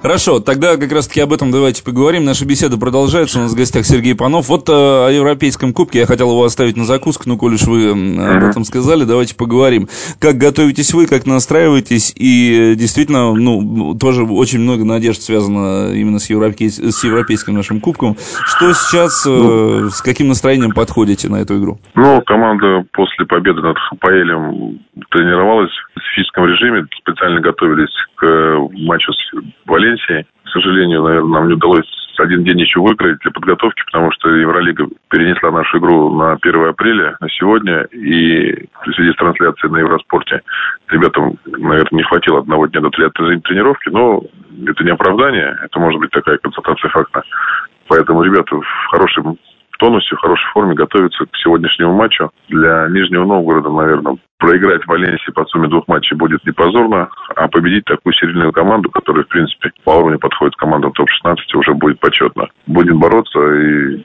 Хорошо, тогда как раз-таки об этом давайте поговорим. Наша беседа продолжается. У нас в гостях Сергей Панов. Вот э, о Европейском кубке я хотел его оставить на закуску, ну, коль уж вы об этом сказали, давайте поговорим. Как готовитесь вы, как настраиваетесь, и действительно, ну, тоже очень много надежд связано именно с, европей... с Европейским нашим кубком. Что сейчас, э, ну, с каким настроением подходите на эту игру? Ну, команда после победы над ХПЛем тренировалась в физическом режиме, специально готовились к матчу с Валенсией. К сожалению, наверное, нам не удалось один день еще выкроить для подготовки, потому что Евролига перенесла нашу игру на 1 апреля, на сегодня, и в связи с трансляцией на Евроспорте ребятам, наверное, не хватило одного дня до тренировки, но это не оправдание, это может быть такая констатация факта. Поэтому ребята в хорошем тонусе, в хорошей форме готовятся к сегодняшнему матчу. Для Нижнего Новгорода, наверное, проиграть Валенсии по сумме двух матчей будет не позорно, а победить такую сильную команду, которая, в принципе, по уровню подходит к командам топ-16, уже будет почетно. Будем бороться и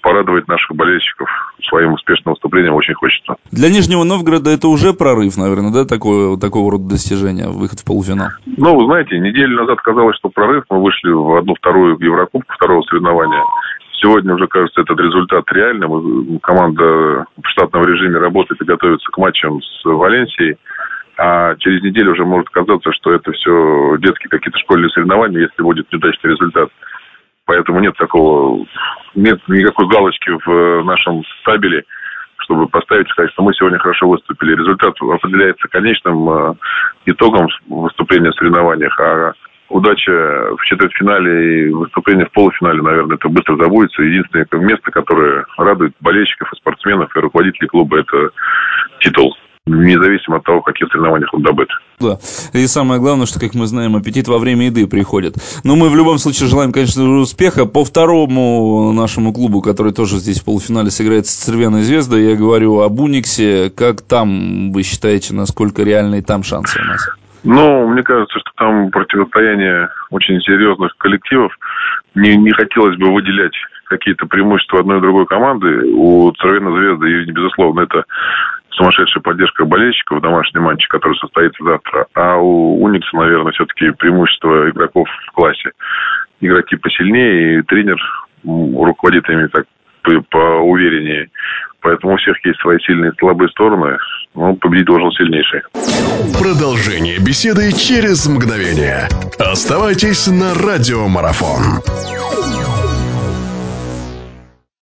порадовать наших болельщиков своим успешным выступлением очень хочется. Для Нижнего Новгорода это уже прорыв, наверное, да, такое, такого рода достижения, выход в полуфинал? Ну, вы знаете, неделю назад казалось, что прорыв. Мы вышли в одну-вторую Еврокубку второго соревнования. Сегодня уже, кажется, этот результат реальным. Команда в штатном режиме работает и готовится к матчам с Валенсией. А через неделю уже может казаться, что это все детские какие-то школьные соревнования, если будет неудачный результат. Поэтому нет такого, нет никакой галочки в нашем табеле, чтобы поставить, сказать, что мы сегодня хорошо выступили. Результат определяется конечным э, итогом выступления в соревнованиях, а удача в четвертьфинале и выступление в полуфинале, наверное, это быстро забудется. Единственное место, которое радует болельщиков и спортсменов и руководителей клуба, это титул независимо от того, в каких соревнованиях он добыт. Да. И самое главное, что, как мы знаем, аппетит во время еды приходит. Но мы в любом случае желаем, конечно, успеха. По второму нашему клубу, который тоже здесь в полуфинале сыграет с Цервяной Звездой, я говорю об Униксе. Как там, вы считаете, насколько реальные там шансы у нас? Ну, мне кажется, что там противостояние очень серьезных коллективов. Не, не хотелось бы выделять какие-то преимущества одной и другой команды. У Цервена Звезды, безусловно, это сумасшедшая поддержка болельщиков в домашнем матче, который состоится завтра. А у Уникса, наверное, все-таки преимущество игроков в классе. Игроки посильнее, и тренер руководит ими так поувереннее. Поэтому у всех есть свои сильные и слабые стороны. Но победить должен сильнейший. Продолжение беседы через мгновение. Оставайтесь на радиомарафон.